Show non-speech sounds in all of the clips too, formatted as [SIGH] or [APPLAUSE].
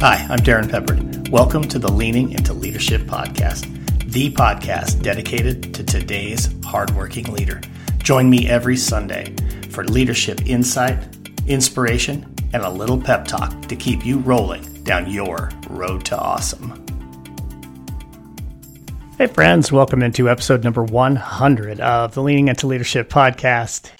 Hi, I'm Darrin Peppard. Welcome to the Leaning into Leadership podcast, the podcast dedicated to today's hardworking leader. Join me every Sunday for leadership insight, inspiration, and a little pep talk to keep you rolling down your road to awesome. Hey, friends, welcome into episode number 100 of the Leaning into Leadership podcast.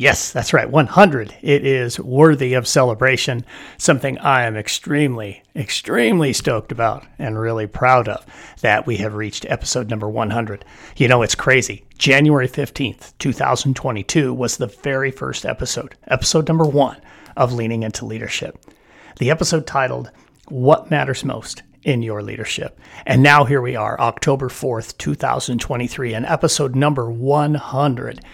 Yes, that's right. 100. It is worthy of celebration, something I am extremely, extremely stoked about and really proud of that we have reached episode number 100. You know, it's crazy. January 15th, 2022 was the very first episode, episode number one of Leaning into Leadership. The episode titled, What Matters Most in Your Leadership. And now here we are, October 4th, 2023, and episode number 100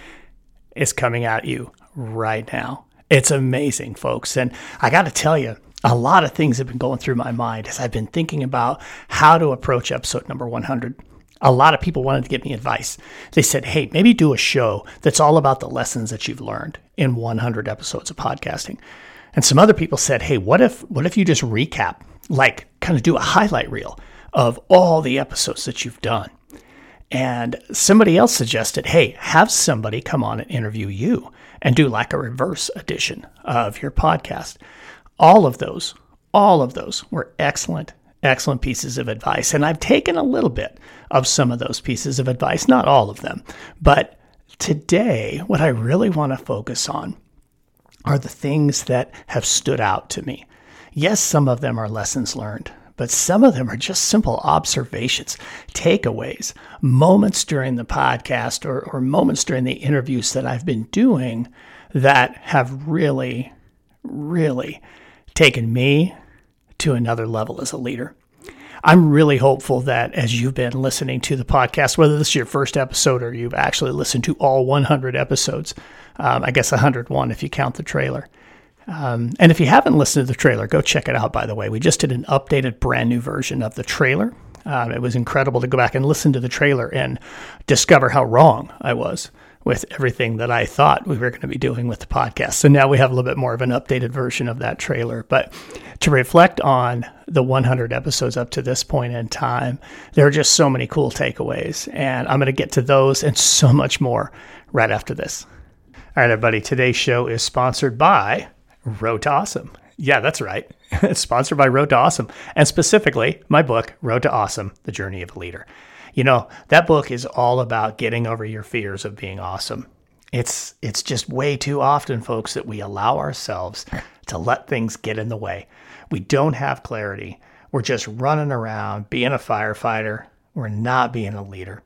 is coming at you right now. It's amazing, folks. And I got to tell you, a lot of things have been going through my mind as I've been thinking about how to approach episode number 100. A lot of people wanted to give me advice. They said, hey, maybe do a show that's all about the lessons that you've learned in 100 episodes of podcasting. And some other people said, hey, what if, what if you just recap, like kind of do a highlight reel of all the episodes that you've done? And somebody else suggested, hey, have somebody come on and interview you and do like a reverse edition of your podcast. All of those, all of those were excellent, excellent pieces of advice. And I've taken a little bit of some of those pieces of advice, not all of them. But today, what I really want to focus on are the things that have stood out to me. Yes, some of them are lessons learned but some of them are just simple observations, takeaways, moments during the podcast or, or moments during the interviews that I've been doing that have really, really taken me to another level as a leader. I'm really hopeful that as you've been listening to the podcast, whether this is your first episode or you've actually listened to all 100 episodes, um, I guess 101 if you count the trailer, um, and if you haven't listened to the trailer, go check it out, by the way. We just did an updated, brand new version of the trailer. Um, it was incredible to go back and listen to the trailer and discover how wrong I was with everything that I thought we were going to be doing with the podcast. So now we have a little bit more of an updated version of that trailer. But to reflect on the 100 episodes up to this point in time, there are just so many cool takeaways. And I'm going to get to those and so much more right after this. All right, everybody, today's show is sponsored by Road to Awesome. Yeah, that's right. [LAUGHS] it's sponsored by Road to Awesome, and specifically my book, Road to Awesome The Journey of a Leader. You know, that book is all about getting over your fears of being awesome. It's it's just way too often, folks, that we allow ourselves to let things get in the way. We don't have clarity. We're just running around being a firefighter. We're not being a leader.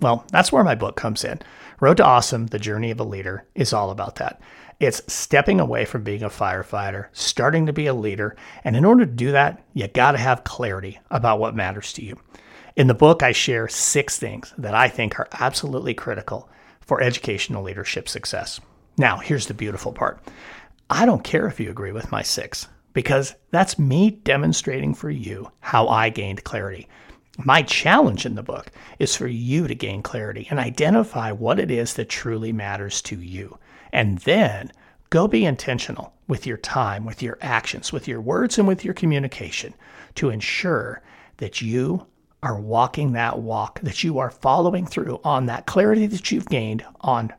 Well, that's where my book comes in. Road to Awesome, The Journey of a Leader is all about that. It's stepping away from being a firefighter, starting to be a leader. And in order to do that, you got to have clarity about what matters to you. In the book, I share six things that I think are absolutely critical for educational leadership success. Now, here's the beautiful part I don't care if you agree with my six, because that's me demonstrating for you how I gained clarity. My challenge in the book is for you to gain clarity and identify what it is that truly matters to you. And then go be intentional with your time, with your actions, with your words, and with your communication to ensure that you are walking that walk, that you are following through on that clarity that you've gained on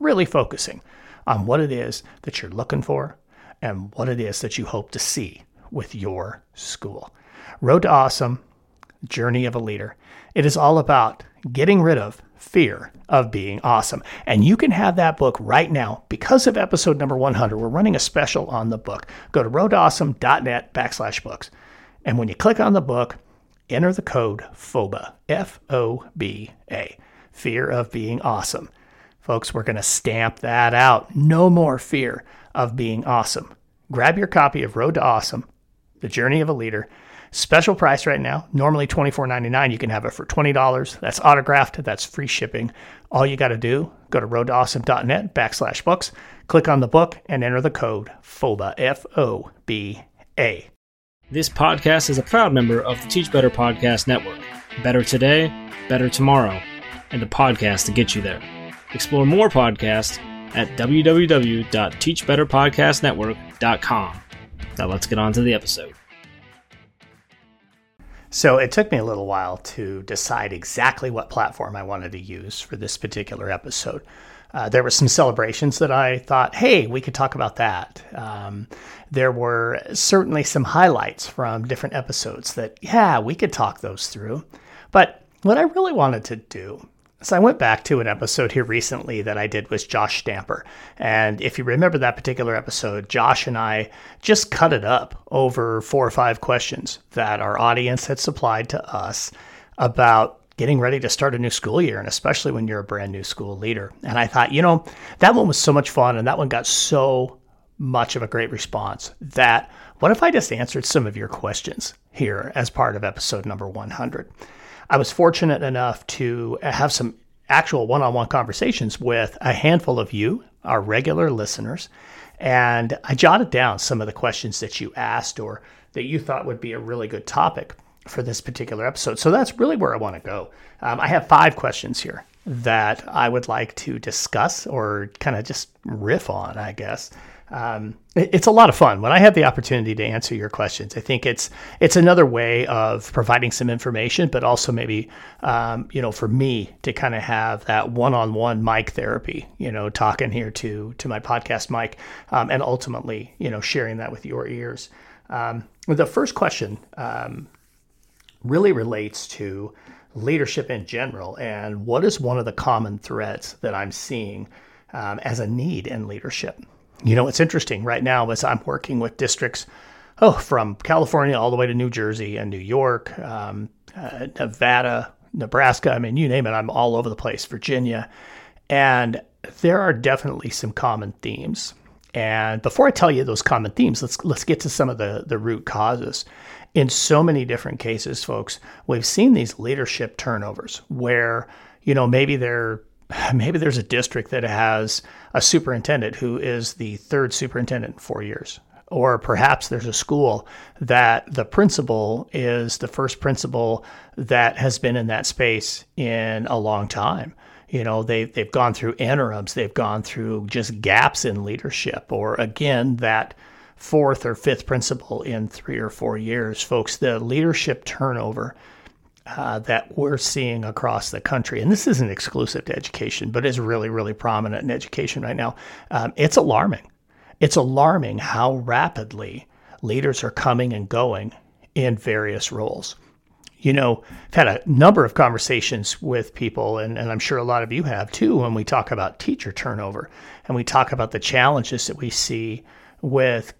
really focusing on what it is that you're looking for and what it is that you hope to see with your school. Road to Awesome, Journey of a Leader. It is all about getting rid of fear of being awesome. And you can have that book right now because of episode number 100. We're running a special on the book. Go to roadawesome.net backslash books. And when you click on the book, enter the code FOBA, F O B A, fear of being awesome. Folks, we're going to stamp that out. No more fear of being awesome. Grab your copy of Road to Awesome, The Journey of a Leader Special price right now. Normally $24.99. You can have it for $20. That's autographed. That's free shipping. All you got to do, go to roadtoawesome.net backslash books, click on the book, and enter the code FOBA, F O B A. This podcast is a proud member of the Teach Better Podcast Network. Better today, better tomorrow, and the podcast to get you there. Explore more podcasts at www.teachbetterpodcastnetwork.com. Now let's get on to the episode. So it took me a little while to decide exactly what platform I wanted to use for this particular episode. Uh, there were some celebrations that I thought, hey, we could talk about that. Um, there were certainly some highlights from different episodes that, yeah, we could talk those through. But what I really wanted to do so I went back to an episode here recently that I did with Josh Stamper. And if you remember that particular episode, Josh and I just cut it up over four or five questions that our audience had supplied to us about getting ready to start a new school year, and especially when you're a brand new school leader. And I thought, you know, that one was so much fun, and that one got so much of a great response that what if I just answered some of your questions here as part of episode number 100? I was fortunate enough to have some actual one on one conversations with a handful of you, our regular listeners. And I jotted down some of the questions that you asked or that you thought would be a really good topic for this particular episode. So that's really where I want to go. Um, I have five questions here that I would like to discuss or kind of just riff on, I guess um, it's a lot of fun when I have the opportunity to answer your questions. I think it's it's another way of providing some information, but also maybe um, you know for me to kind of have that one-on-one mic therapy, you know, talking here to to my podcast mic, um, and ultimately you know sharing that with your ears. Um, the first question um, really relates to leadership in general, and what is one of the common threads that I'm seeing um, as a need in leadership. You know, it's interesting right now as I'm working with districts, oh, from California all the way to New Jersey and New York, um, uh, Nevada, Nebraska. I mean, you name it, I'm all over the place, Virginia. And there are definitely some common themes. And before I tell you those common themes, let's let's get to some of the, the root causes. In so many different cases, folks, we've seen these leadership turnovers where, you know, maybe they're [SIGHS] maybe there's a district that has a superintendent who is the third superintendent in four years. Or perhaps there's a school that the principal is the first principal that has been in that space in a long time. You know, they, they've gone through interims, they've gone through just gaps in leadership, or again, that fourth or fifth principal in three or four years. Folks, the leadership turnover uh, that we're seeing across the country, and this isn't exclusive to education, but is really, really prominent in education right now. Um, it's alarming. It's alarming how rapidly leaders are coming and going in various roles. You know, I've had a number of conversations with people, and, and I'm sure a lot of you have too, when we talk about teacher turnover and we talk about the challenges that we see with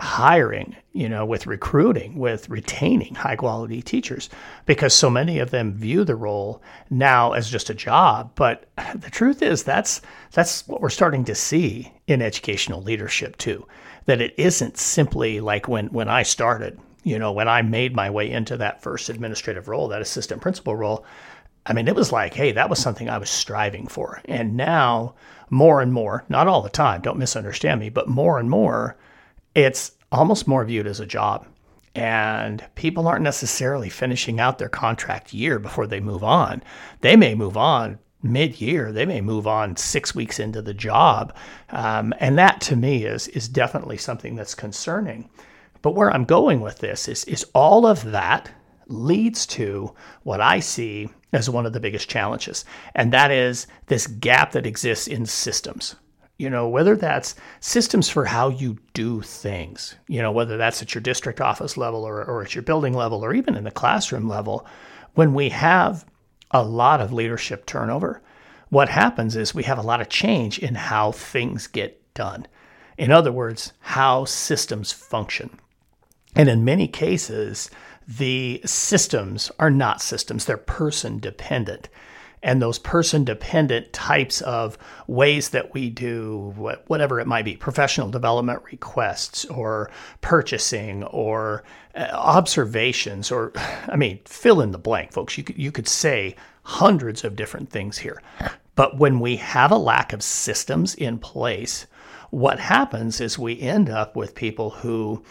hiring, you know, with recruiting, with retaining high quality teachers, because so many of them view the role now as just a job. But [LAUGHS] the truth is that's that's what we're starting to see in educational leadership too. That it isn't simply like when when I started, you know, when I made my way into that first administrative role, that assistant principal role. I mean, it was like, hey, that was something I was striving for. And now, more and more, not all the time, don't misunderstand me, but more and more, it's almost more viewed as a job. And people aren't necessarily finishing out their contract year before they move on. They may move on mid year, they may move on six weeks into the job. Um, and that to me is, is definitely something that's concerning. But where I'm going with this is, is all of that leads to what I see as one of the biggest challenges, and that is this gap that exists in systems you know, whether that's systems for how you do things, you know, whether that's at your district office level or, or at your building level or even in the classroom level, when we have a lot of leadership turnover, what happens is we have a lot of change in how things get done. In other words, how systems function. And in many cases, the systems are not systems, they're person dependent and those person dependent types of ways that we do whatever it might be professional development requests or purchasing or uh, observations or [SIGHS] i mean fill in the blank folks. You could, you could say hundreds of different things here. But when we have a lack of systems in place, what happens is we end up with people who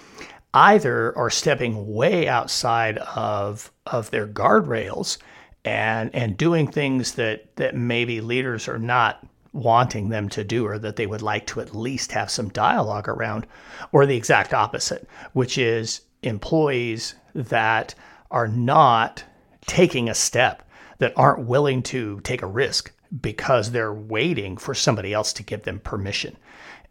either are stepping way outside of of their guardrails and and doing things that that maybe leaders are not wanting them to do or that they would like to at least have some dialogue around or the exact opposite which is employees that are not taking a step that aren't willing to take a risk because they're waiting for somebody else to give them permission.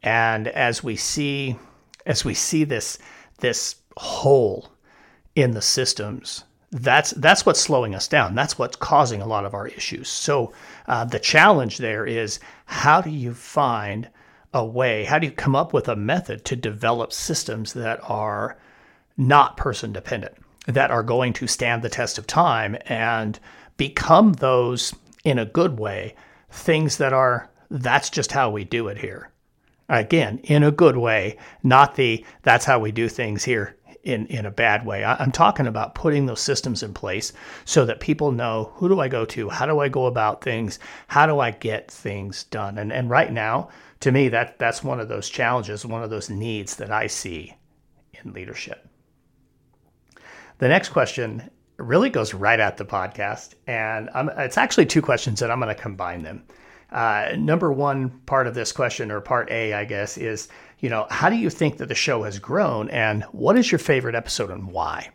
And as we see as we see this this hole in the systems that's that's what's slowing us down. That's what's causing a lot of our issues. So uh, the challenge there is how do you find a way? How do you come up with a method to develop systems that are not person dependent, that are going to stand the test of time and become those in a good way things that are that's just how we do it here. Again, in a good way, not the that's how we do things here in, in a bad way. I, am talking about putting those systems in place so that people know who do I go to? How do I go about things? How do I get things done? And, and right now, to me, that, that's one of those challenges, one of those needs that I see in leadership. The next question really goes right at the podcast. And I'm, it's actually two questions, and I'm going to combine them. Uh, number one part of this question, or part A, I guess, is you know, how do you think that the show has grown, and what is your favorite episode and why?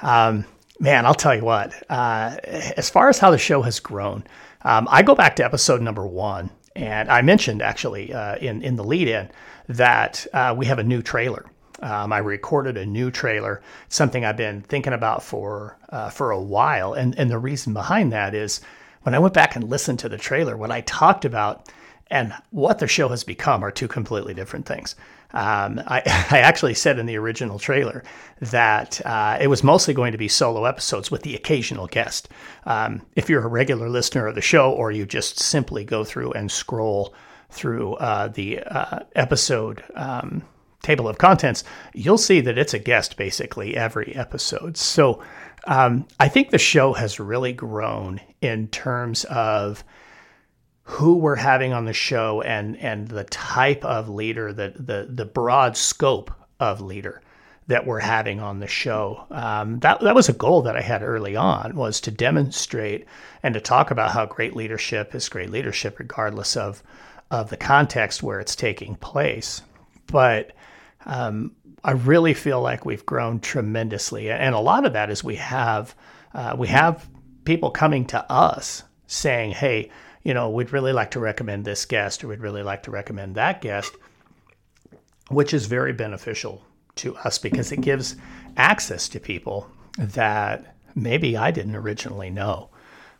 Um, man, I'll tell you what. Uh, as far as how the show has grown, um, I go back to episode number one, and I mentioned actually uh, in in the lead in that uh, we have a new trailer. Um, I recorded a new trailer, something I've been thinking about for uh, for a while, and and the reason behind that is when I went back and listened to the trailer, what I talked about and what the show has become are two completely different things. Um, I, [LAUGHS] I, actually said in the original trailer that uh, it was mostly going to be solo episodes with the occasional guest. Um, if you're a regular listener of the show, or you just simply go through and scroll through uh, the uh, episode um, table of contents, you'll see that it's a guest basically every episode. So um, I think the show has really grown in terms of who we're having on the show and and the type of leader that the the broad scope of leader that we're having on the show. Um, that that was a goal that I had early on was to demonstrate and to talk about how great leadership is great leadership regardless of of the context where it's taking place. But um, I really feel like we've grown tremendously, and a lot of that is we have uh, we have people coming to us saying, "Hey, you know, we'd really like to recommend this guest, or we'd really like to recommend that guest," which is very beneficial to us because it gives access to people that maybe I didn't originally know.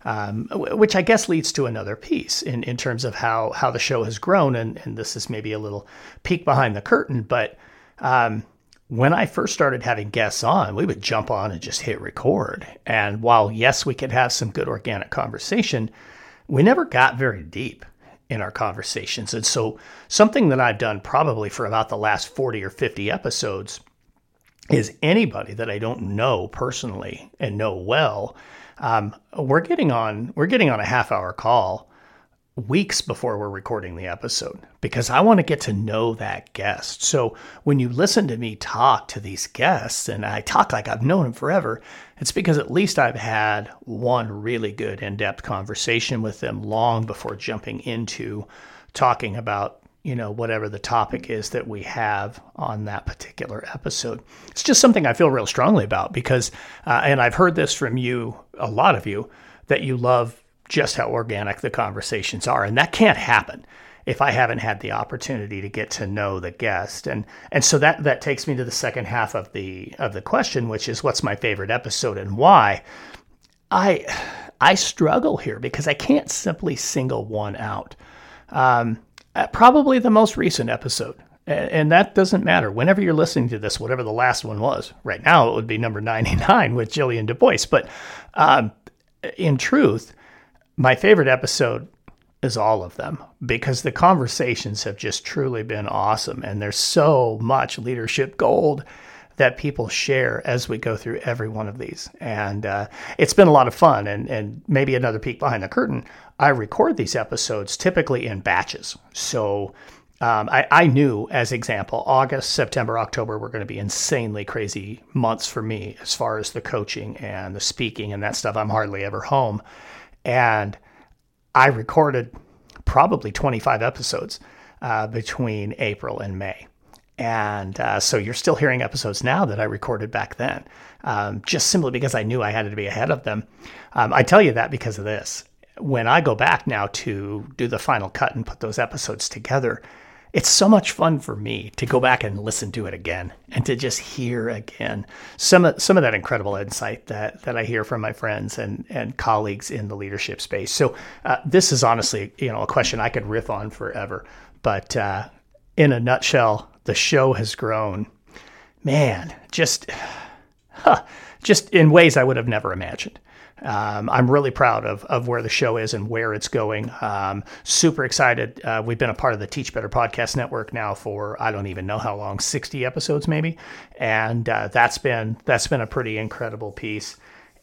Um, which I guess leads to another piece in, in terms of how, how the show has grown. And, and this is maybe a little peek behind the curtain, but um, when I first started having guests on, we would jump on and just hit record. And while, yes, we could have some good organic conversation, we never got very deep in our conversations. And so, something that I've done probably for about the last 40 or 50 episodes is anybody that I don't know personally and know well, um, we're getting on we're getting on a half hour call weeks before we're recording the episode because I want to get to know that guest. So when you listen to me talk to these guests and I talk like I've known them forever, it's because at least I've had one really good in depth conversation with them long before jumping into talking about. You know, whatever the topic is that we have on that particular episode. It's just something I feel real strongly about because, uh, and I've heard this from you, a lot of you, that you love just how organic the conversations are. And that can't happen if I haven't had the opportunity to get to know the guest. And and so that that takes me to the second half of the of the question, which is what's my favorite episode and why? I I struggle here because I can't simply single one out. Um, uh, probably the most recent episode. And that doesn't matter. Whenever you're listening to this, whatever the last one was, right now it would be number 99 [LAUGHS] with Jillian Du Bois. But um, in truth, my favorite episode is all of them because the conversations have just truly been awesome. And there's so much leadership gold that people share as we go through every one of these. And uh, it's been a lot of fun. And, and maybe another peek behind the curtain. I record these episodes typically in batches. So um, I, I, knew, as example, August, September, October were going to be insanely crazy months for me as far as the coaching and the speaking and that stuff. I'm hardly ever home. And I recorded probably 25 episodes uh, between April and May. And uh, so you're still hearing episodes now that I recorded back then, um, just simply because I knew I had to be ahead of them. Um, I tell you that because of this. When I go back now to do the final cut and put those episodes together, it's so much fun for me to go back and listen to it again and to just hear again some of some of that incredible insight that that I hear from my friends and and colleagues in the leadership space. So uh, this is honestly, you know, a question I could riff on forever. But uh, in a nutshell, the show has grown, man, just [SIGHS] huh, just in ways I would have never imagined. Um, I'm really proud of, of where the show is and where it's going. Um, super excited. Uh, we've been a part of the Teach Better Podcast Network now for I don't even know how long, 60 episodes maybe, and uh, that's been that's been a pretty incredible piece.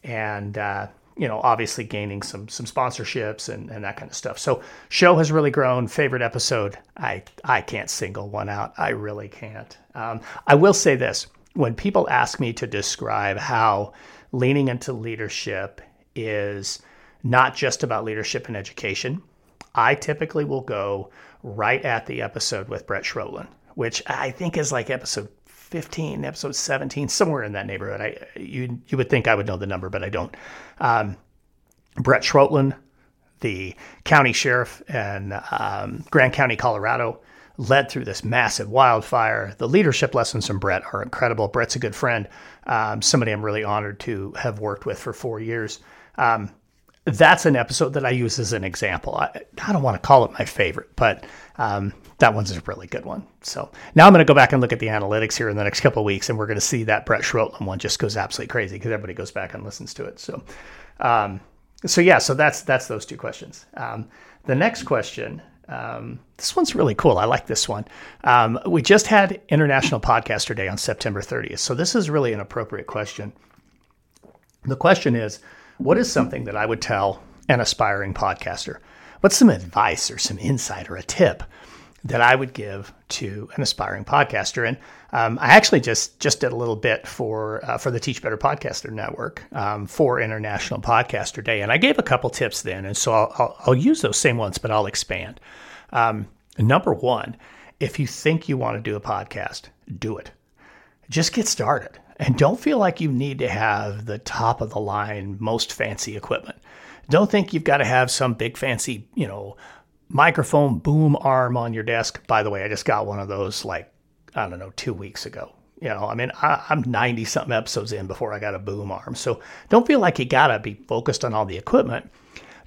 And uh, you know, obviously gaining some some sponsorships and, and that kind of stuff. So show has really grown. Favorite episode, I I can't single one out. I really can't. Um, I will say this: when people ask me to describe how leaning into leadership is not just about leadership and education. I typically will go right at the episode with Brett Schroetlin, which I think is like episode 15, episode 17, somewhere in that neighborhood. I you you would think I would know the number, but I don't. Um, Brett Schroetlin, the county sheriff in um, Grand County, Colorado, led through this massive wildfire. The leadership lessons from Brett are incredible. Brett's a good friend, um, somebody I'm really honored to have worked with for four years. Um, that's an episode that I use as an example. I, I don't want to call it my favorite, but um, that one's a really good one. So now I'm going to go back and look at the analytics here in the next couple of weeks, and we're going to see that Brett Schroetlin one just goes absolutely crazy because everybody goes back and listens to it. So, um, so yeah, so that's that's those two questions. Um, the next question, um, this one's really cool. I like this one. Um, we just had International Podcaster Day on September 30th, so this is really an appropriate question. The question is what is something that I would tell an aspiring podcaster? What's some advice or some insight or a tip that I would give to an aspiring podcaster? And um, I actually just just did a little bit for uh, for the Teach Better Podcaster Network um, for International Podcaster Day, and I gave a couple tips then, and so I'll, I'll, I'll use those same ones, but I'll expand. Um, number one, if you think you want to do a podcast, do it. Just get started. And don't feel like you need to have the top of the line, most fancy equipment. Don't think you've got to have some big fancy, you know, microphone boom arm on your desk. By the way, I just got one of those like, I don't know, two weeks ago. You know, I mean, I, am 90 something episodes in before I got a boom arm. So don't feel like you got to be focused on all the equipment.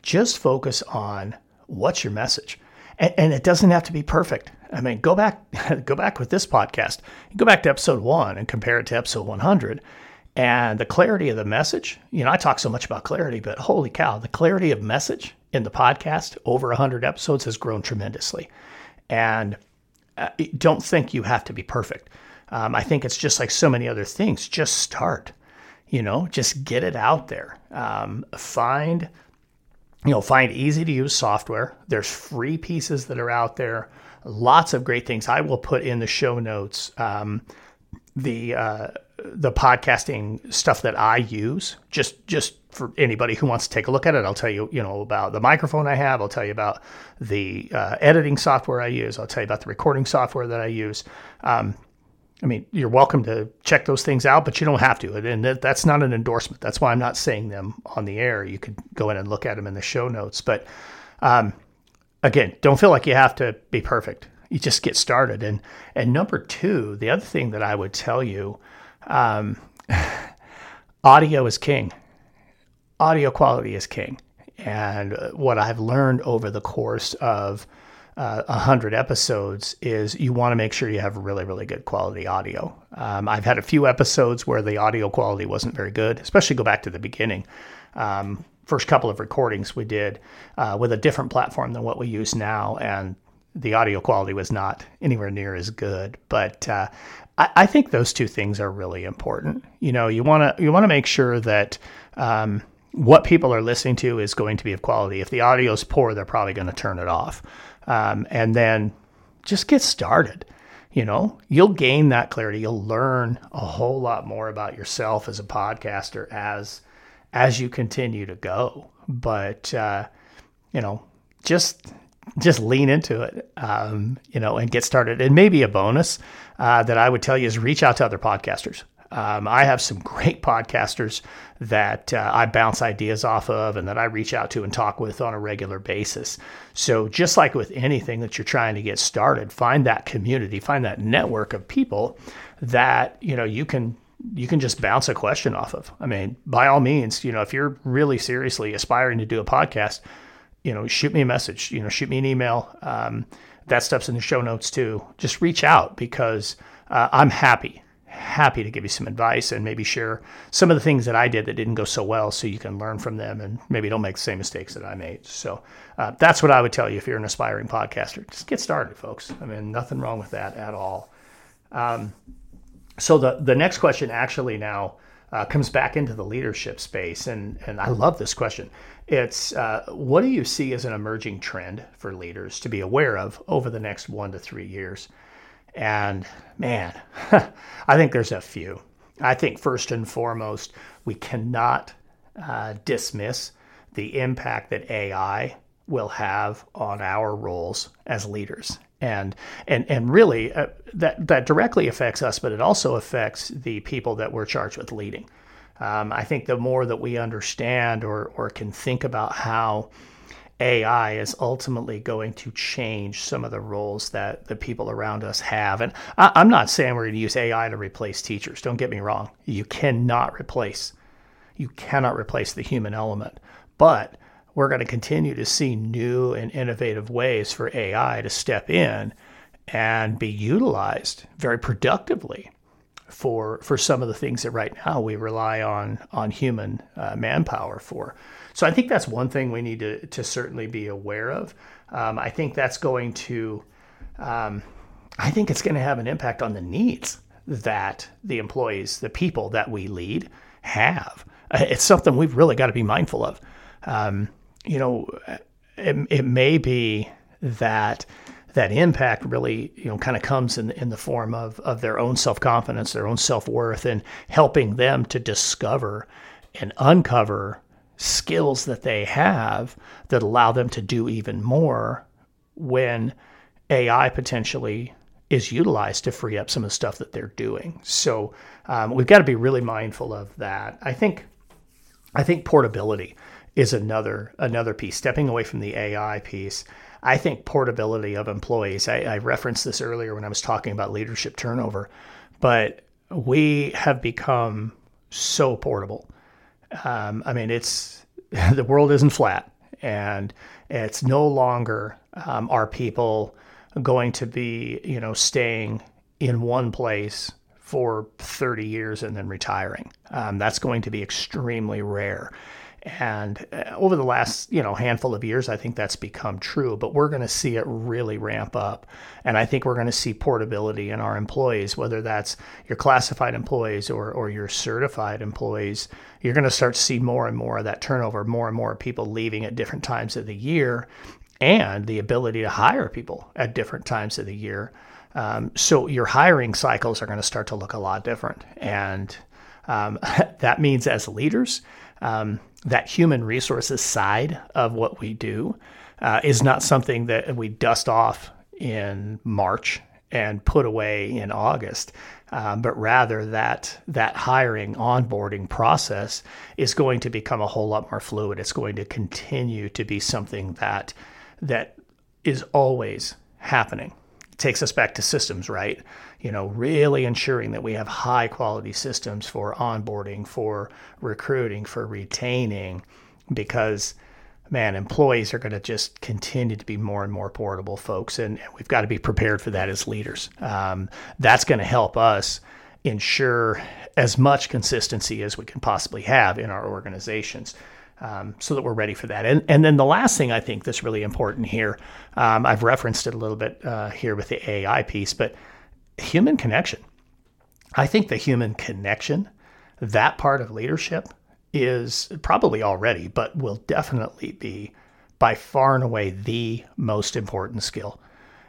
Just focus on what's your message. And, and it doesn't have to be perfect. I mean, go back, [LAUGHS] go back with this podcast. Go back to episode one and compare it to episode 100. And the clarity of the message, you know, I talk so much about clarity, but holy cow, the clarity of message in the podcast over 100 episodes has grown tremendously. And uh, don't think you have to be perfect. Um, I think it's just like so many other things. Just start, you know, just get it out there. Um, find, you know, find easy to use software. There's free pieces that are out there lots of great things. I will put in the show notes um, the uh, the podcasting stuff that I use. Just just for anybody who wants to take a look at it, I'll tell you you know about the microphone I have. I'll tell you about the uh, editing software I use. I'll tell you about the recording software that I use. Um, I mean, you're welcome to check those things out, but you don't have to. And that's not an endorsement. That's why I'm not saying them on the air. You could go in and look at them in the show notes. But um, again, don't feel like you have to be perfect. You just get started. And and number two, the other thing that I would tell you, um, [SIGHS] audio is king. Audio quality is king. And what I've learned over the course of uh, 100 episodes is you want to make sure you have really, really good quality audio. Um, I've had a few episodes where the audio quality wasn't very good, especially go back to the beginning. Um, first couple of recordings we did uh, with a different platform than what we use now, and the audio quality was not anywhere near as good. But uh, I, I, think those two things are really important. You know, you want to you want to make sure that um, what people are listening to is going to be of quality. If the audio is poor, they're probably going to turn it off. Um, and then just get started. You know, you'll gain that clarity. You'll learn a whole lot more about yourself as a podcaster as as you continue to go. But uh, you know, just just lean into it, um, you know, and get started. And maybe a bonus uh, that I would tell you is reach out to other podcasters. Um, I have some [LAUGHS] great podcasters that uh, I bounce ideas off of and that I reach out to and talk with on a regular basis. So, just like with anything that you're trying to get started, find that community, find that network of people that you know you can you can just bounce a question off of. I mean, by all means, you know, if you're really seriously aspiring to do a podcast, you know, shoot me a message, you know, shoot me an email. Um, that stuff's in the show notes too. Just reach out because uh, I'm happy happy to give you some advice and maybe share some of the things that I did that didn't go so well so you can learn from them and maybe don't make the same mistakes that I made. So uh, that's what I would tell you if you're an aspiring podcaster. Just get started, folks. I mean, nothing wrong with that at all. Um, so the, the next question actually now uh, comes back into the leadership space. And, and I love this question. It's uh, what do you see as an emerging trend for leaders to be aware of over the next one to three years? And man, [LAUGHS] I think there's a few. I think first and foremost, we cannot uh, dismiss the impact that AI will have on our roles as leaders. And and and really, uh, that that directly affects us, but it also affects the people that we're charged with leading. Um, I think the more that we understand or or can think about how AI is ultimately going to change some of the roles that the people around us have. And I, am not saying we're going to use AI to replace teachers. Don't get me wrong. You cannot replace, you cannot replace the human element. But we're going to continue to see new and innovative ways for AI to step in and be utilized very productively for for some of the things that right now we rely on on human uh, manpower for. So I think that's one thing we need to, to certainly be aware of. Um, I think that's going to, um, I think it's going to have an impact on the needs that the employees, the people that we lead, have. Uh, it's something we've really got to be mindful of. Um, you know, it, it may be that that impact really you know kind of comes in in the form of of their own self confidence, their own self worth, and helping them to discover and uncover skills that they have that allow them to do even more when AI potentially is utilized to free up some of the stuff that they're doing. So um, we've got to be really mindful of that. I think I think portability is another another piece. Stepping away from the AI piece, I think portability of employees. I, I referenced this earlier when I was talking about leadership turnover, but we have become so portable um, I mean, it's [LAUGHS] the world isn't flat, and it's no longer um, are people going to be, you know, staying in one place for 30 years and then retiring. Um, that's going to be extremely rare. And uh, over the last, you know, handful of years, I think that's become true, but we're going to see it really ramp up. And I think we're going to see portability in our employees, whether that's your classified employees or, or your certified employees. You're going to start to see more and more of that turnover, more and more people leaving at different times of the year, and the ability to hire people at different times of the year. Um, so your hiring cycles are going to start to look a lot different. And um, [LAUGHS] that means as leaders, um, that human resources side of what we do uh, is not something that we dust off in March and put away in August, um, but rather that that hiring onboarding process is going to become a whole lot more fluid. It's going to continue to be something that that is always happening. It takes us back to systems, right? You know, really ensuring that we have high quality systems for onboarding, for recruiting, for retaining, because man, employees are going to just continue to be more and more portable, folks, and we've got to be prepared for that as leaders. Um, that's going to help us ensure as much consistency as we can possibly have in our organizations. Um, so that we're ready for that. And and then the last thing I think that's really important here, um, I've referenced it a little bit uh, here with the AI piece, but human connection. I think the human connection, that part of leadership, is probably already, but will definitely be by far and away the most important skill.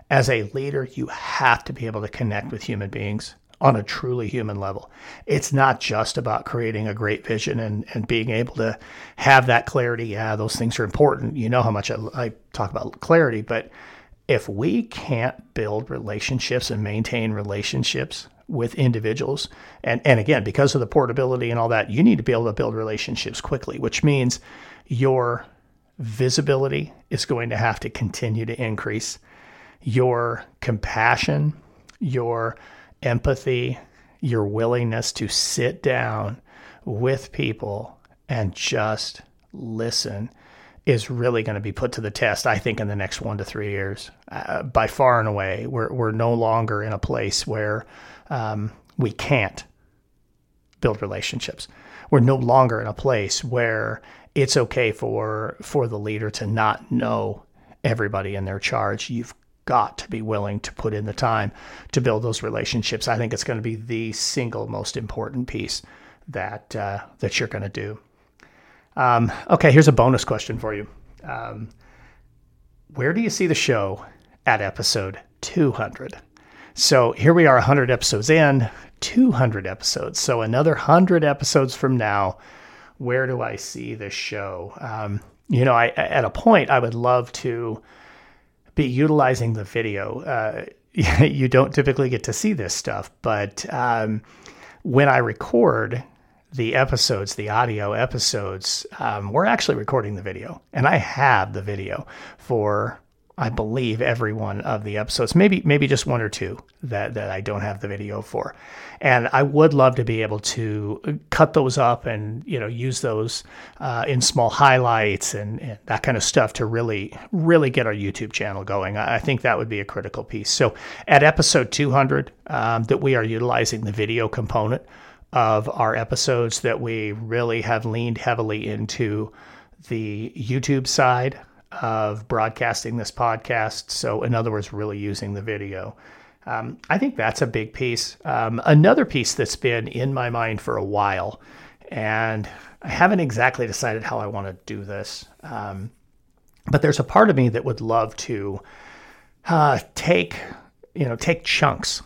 As a leader, you have to be able to connect with human beings on a truly human level. It's not just about creating a great vision and, and being able to have that clarity. Yeah, those things are important. You know how much I, I talk about clarity, but if we can't build relationships and maintain relationships with individuals, and, and again, because of the portability and all that, you need to be able to build relationships quickly, which means your visibility is going to have to continue to increase. Your compassion, your empathy, your willingness to sit down with people and just listen is really going to be put to the test, I think, in the next one to three years. Uh, by far and away, we're, we're no longer in a place where um, we can't build relationships. We're no longer in a place where it's okay for for the leader to not know everybody in their charge. You've got to be willing to put in the time to build those relationships. I think it's going to be the single most important piece that uh, that you're going to do. Um, okay, here's a bonus question for you. Um, where do you see the show at episode 200? So here we are, 100 episodes in, 200 episodes. So another 100 episodes from now, where do I see the show? Um, you know, I at a point I would love to be utilizing the video. Uh, [LAUGHS] you don't typically get to see this stuff, but um, when I record the episodes, the audio episodes, um, we're actually recording the video, and I have the video for I believe every one of the episodes, maybe maybe just one or two that that I don't have the video for, and I would love to be able to cut those up and you know use those uh, in small highlights and, and, that kind of stuff to really really get our YouTube channel going. I think that would be a critical piece. So at episode 200, um, that we are utilizing the video component of our episodes, that we really have leaned heavily into the YouTube side of broadcasting this podcast. So, in other words, really using the video. Um, I think that's a big piece. Um, another piece that's been in my mind for a while, and I haven't exactly decided how I want to do this. Um, but there's a part of me that would love to uh, take, you know, take chunks,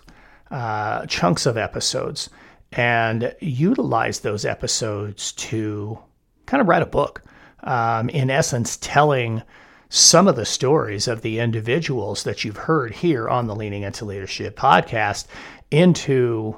uh, chunks of episodes, and utilize those episodes to kind of write a book um, in essence, telling some of the stories of the individuals that you've heard here on the Leaning into Leadership podcast into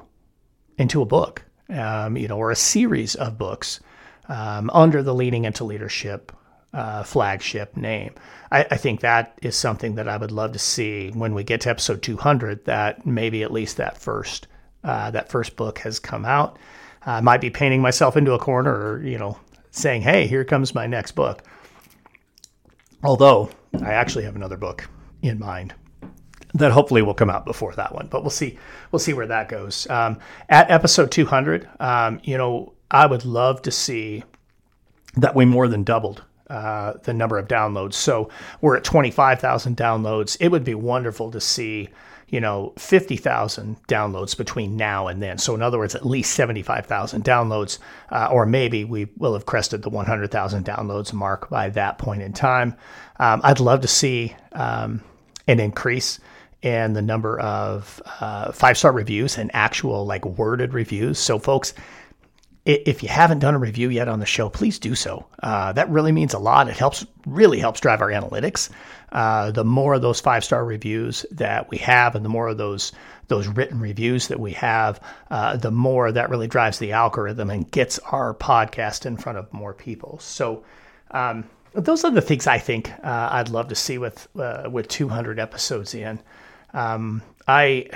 into a book, um, you know, or a series of books um, under the Leaning into Leadership uh, flagship name. I, I, think that is something that I would love to see when we get to episode 200. That maybe at least that first uh, that first book has come out. I might be painting myself into a corner, or you know, saying, hey, here comes my next book. Although I actually have another book in mind that hopefully will come out before that one, but we'll see. We'll see where that goes. Um, at episode 200, um, you know, I would love to see that we more than doubled uh, the number of downloads. So we're at 25,000 downloads. It would be wonderful to see you know, 50,000 downloads between now and then. So, in other words, at least 75,000 downloads, uh, or maybe we will have crested the 100,000 downloads mark by that point in time. Um, I'd love to see um, an increase in the number of uh, five star reviews and actual like worded reviews. So, folks, if you haven't done a review yet on the show, please do so. Uh, that really means a lot. It helps, really helps drive our analytics. Uh, the more of those five star reviews that we have, and the more of those those written reviews that we have, uh, the more that really drives the algorithm and gets our podcast in front of more people. So. Um, those are the things I think uh, I'd love to see with uh, with 200 episodes in. Um, I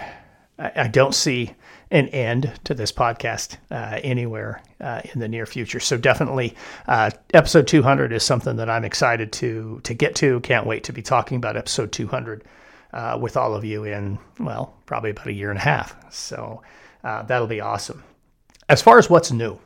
I don't see an end to this podcast uh, anywhere uh, in the near future. So definitely, uh, episode 200 is something that I'm excited to to get to. Can't wait to be talking about episode 200 uh, with all of you in well, probably about a year and a half. So uh, that'll be awesome. As far as what's new.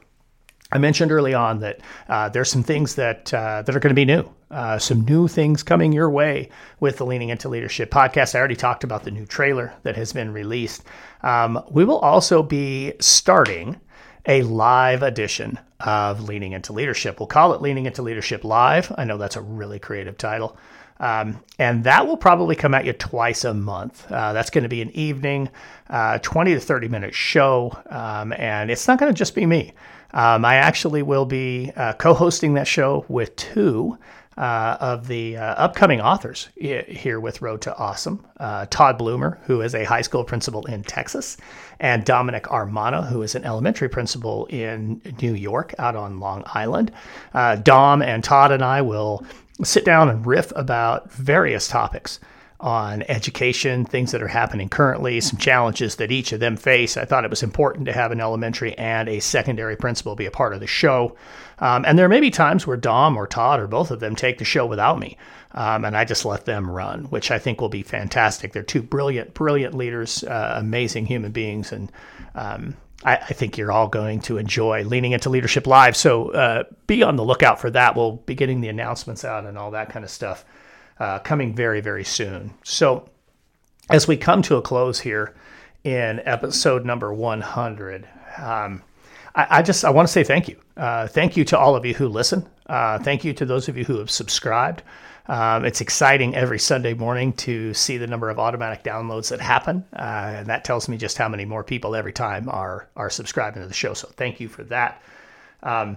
I mentioned early on that uh, there's some things that uh, that are going to be new, uh, some new things coming your way with the Leaning into Leadership podcast. I already talked about the new trailer that has been released. Um, we will also be starting a live edition of Leaning into Leadership. We'll call it Leaning into Leadership Live. I know that's a really creative title. Um, and that will probably come at you twice a month. Uh, that's going to be an evening, uh, 20 to 30 minute show. Um, and it's not going to just be me. Um, I actually will be uh, co hosting that show with two uh, of the uh, upcoming authors here with Road to Awesome uh, Todd Bloomer, who is a high school principal in Texas, and Dominic Armana, who is an elementary principal in New York out on Long Island. Uh, Dom and Todd and I will sit down and riff about various topics on education, things that are happening currently, some challenges that each of them face. I thought it was important to have an elementary and a secondary principal be a part of the show. Um, and there may be times where Dom or Todd or both of them take the show without me. Um, and I just let them run, which I think will be fantastic. They're two brilliant, brilliant leaders, uh, amazing human beings. And um, I, I, think you're all going to enjoy leaning into leadership live. So uh, be on the lookout for that. We'll be getting the announcements out and all that kind of stuff uh, coming very, very soon. So, as we come to a close here in episode number 100, um, I, I, just I want to say thank you. Uh, thank you to all of you who listen. Uh, thank you to those of you who have subscribed. Um, it's exciting every Sunday morning to see the number of automatic downloads that happen, uh, and that tells me just how many more people every time are are subscribing to the show. So thank you for that. Um,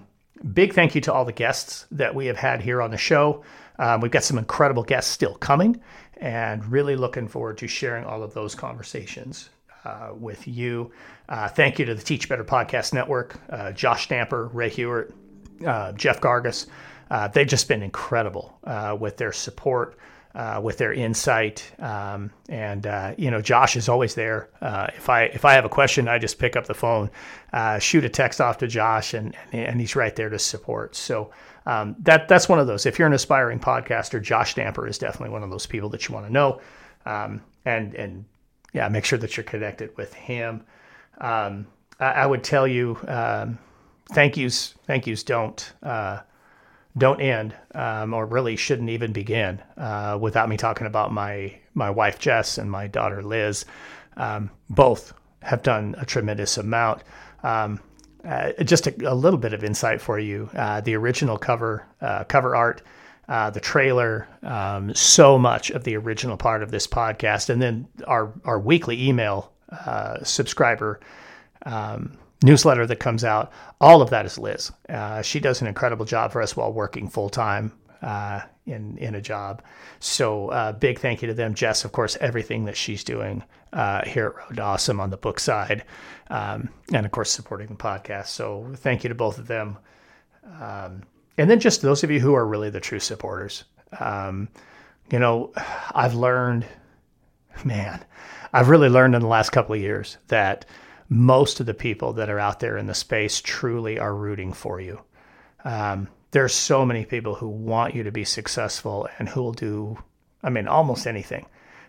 big thank you to all the guests that we have had here on the show. Um, we've got some incredible guests still coming, and really looking forward to sharing all of those conversations uh, with you. Uh, thank you to the Teach Better Podcast Network, uh, Josh Stamper, Rae Hughart, uh, Jeff Gargas. Uh, they've just been incredible uh, with their support. With their insight. Um, and you know, Josh is always there. If I if I have a question, I just pick up the phone, shoot a text off to Josh, and and he's right there to support. So um, that that's one of those. If you're an aspiring podcaster, Josh Stamper is definitely one of those people that you want to know, um, and and yeah, make sure that you're connected with him. Um, I, I, would tell you, um, thank yous, thank yous don't uh, don't end, um, or really shouldn't even begin uh, without me talking about my my wife Jess and my daughter Liz. Um, both have done a tremendous amount. Um, uh, just a, a, little bit of insight for you. Uh, the original cover uh, cover art, uh, the trailer, um, so much of the original part of this podcast, and then our our weekly email uh, subscriber um, newsletter that comes out. All of that is Liz. Uh, she does an incredible job for us while working full time uh, in in a job. So uh, big thank you to them, Jess. Of course, everything that she's doing uh, here at Road Awesome on the book side, um, and of course supporting the podcast. So thank you to both of them, um, and then just those of you who are really the true supporters. Um, you know, I've learned, man, I've really learned in the last couple of years that most of the people that are out there in the space truly are rooting for you. Um, there's so many people who want you to be successful and who will do, I mean, almost anything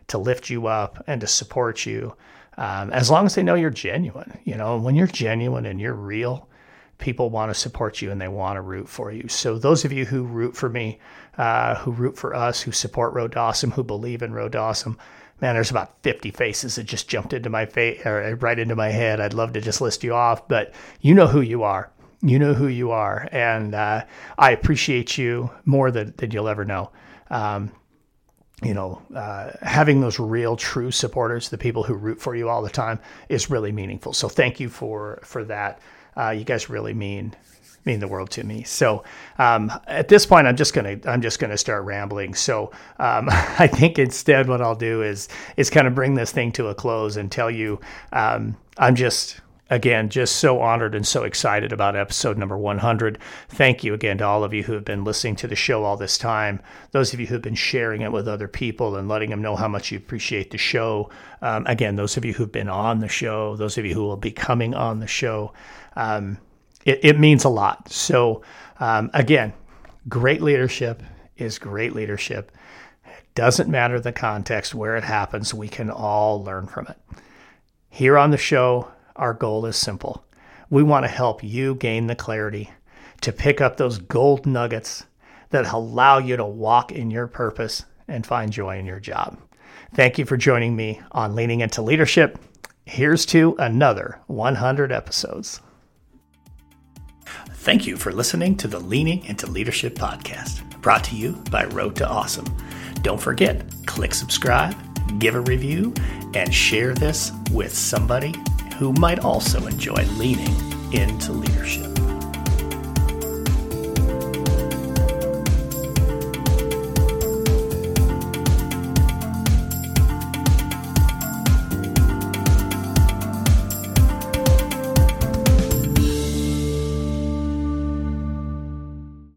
to lift you up and to support you, um, as long as they know you're genuine. You know, when you're genuine and you're real, people want to support you and they want to root for you. So those of you who root for me, uh, who root for us, who support Road Awesome, who believe in Road Awesome, man, there's about 50 faces that just jumped into my face or right into my head. I'd love to just list you off, but you know who you are you know who you are, and uh, I appreciate you more than, than you'll ever know. Um, you know, uh, having those real, true supporters, the people who root for you all the time, is really meaningful. So thank you for for that. Uh, you guys really mean mean the world to me. So um, at this point, I'm just gonna I'm just gonna start rambling. So um, [LAUGHS] I think instead, what I'll do is is kind of bring this thing to a close and tell you um, I'm just again, just so honored and so excited about episode number 100. Thank you again to all of you who have been listening to the show all this time. Those of you who have been sharing it with other people and letting them know how much you appreciate the show. Um, again, those of you who've been on the show, those of you who will be coming on the show. Um, it, it, means a lot. So, um, again, great leadership is great leadership. It doesn't matter the context where it happens, we can all learn from it. Here on the show, our goal is simple. We want to help you gain the clarity to pick up those gold nuggets that allow you to walk in your purpose and find joy in your job. Thank you for joining me on Leaning into Leadership. Here's to another 100 episodes. Thank you for listening to the Leaning into Leadership podcast, brought to you by Road to Awesome. Don't forget, click subscribe, give a review, and share this with somebody who might also enjoy leaning into leadership.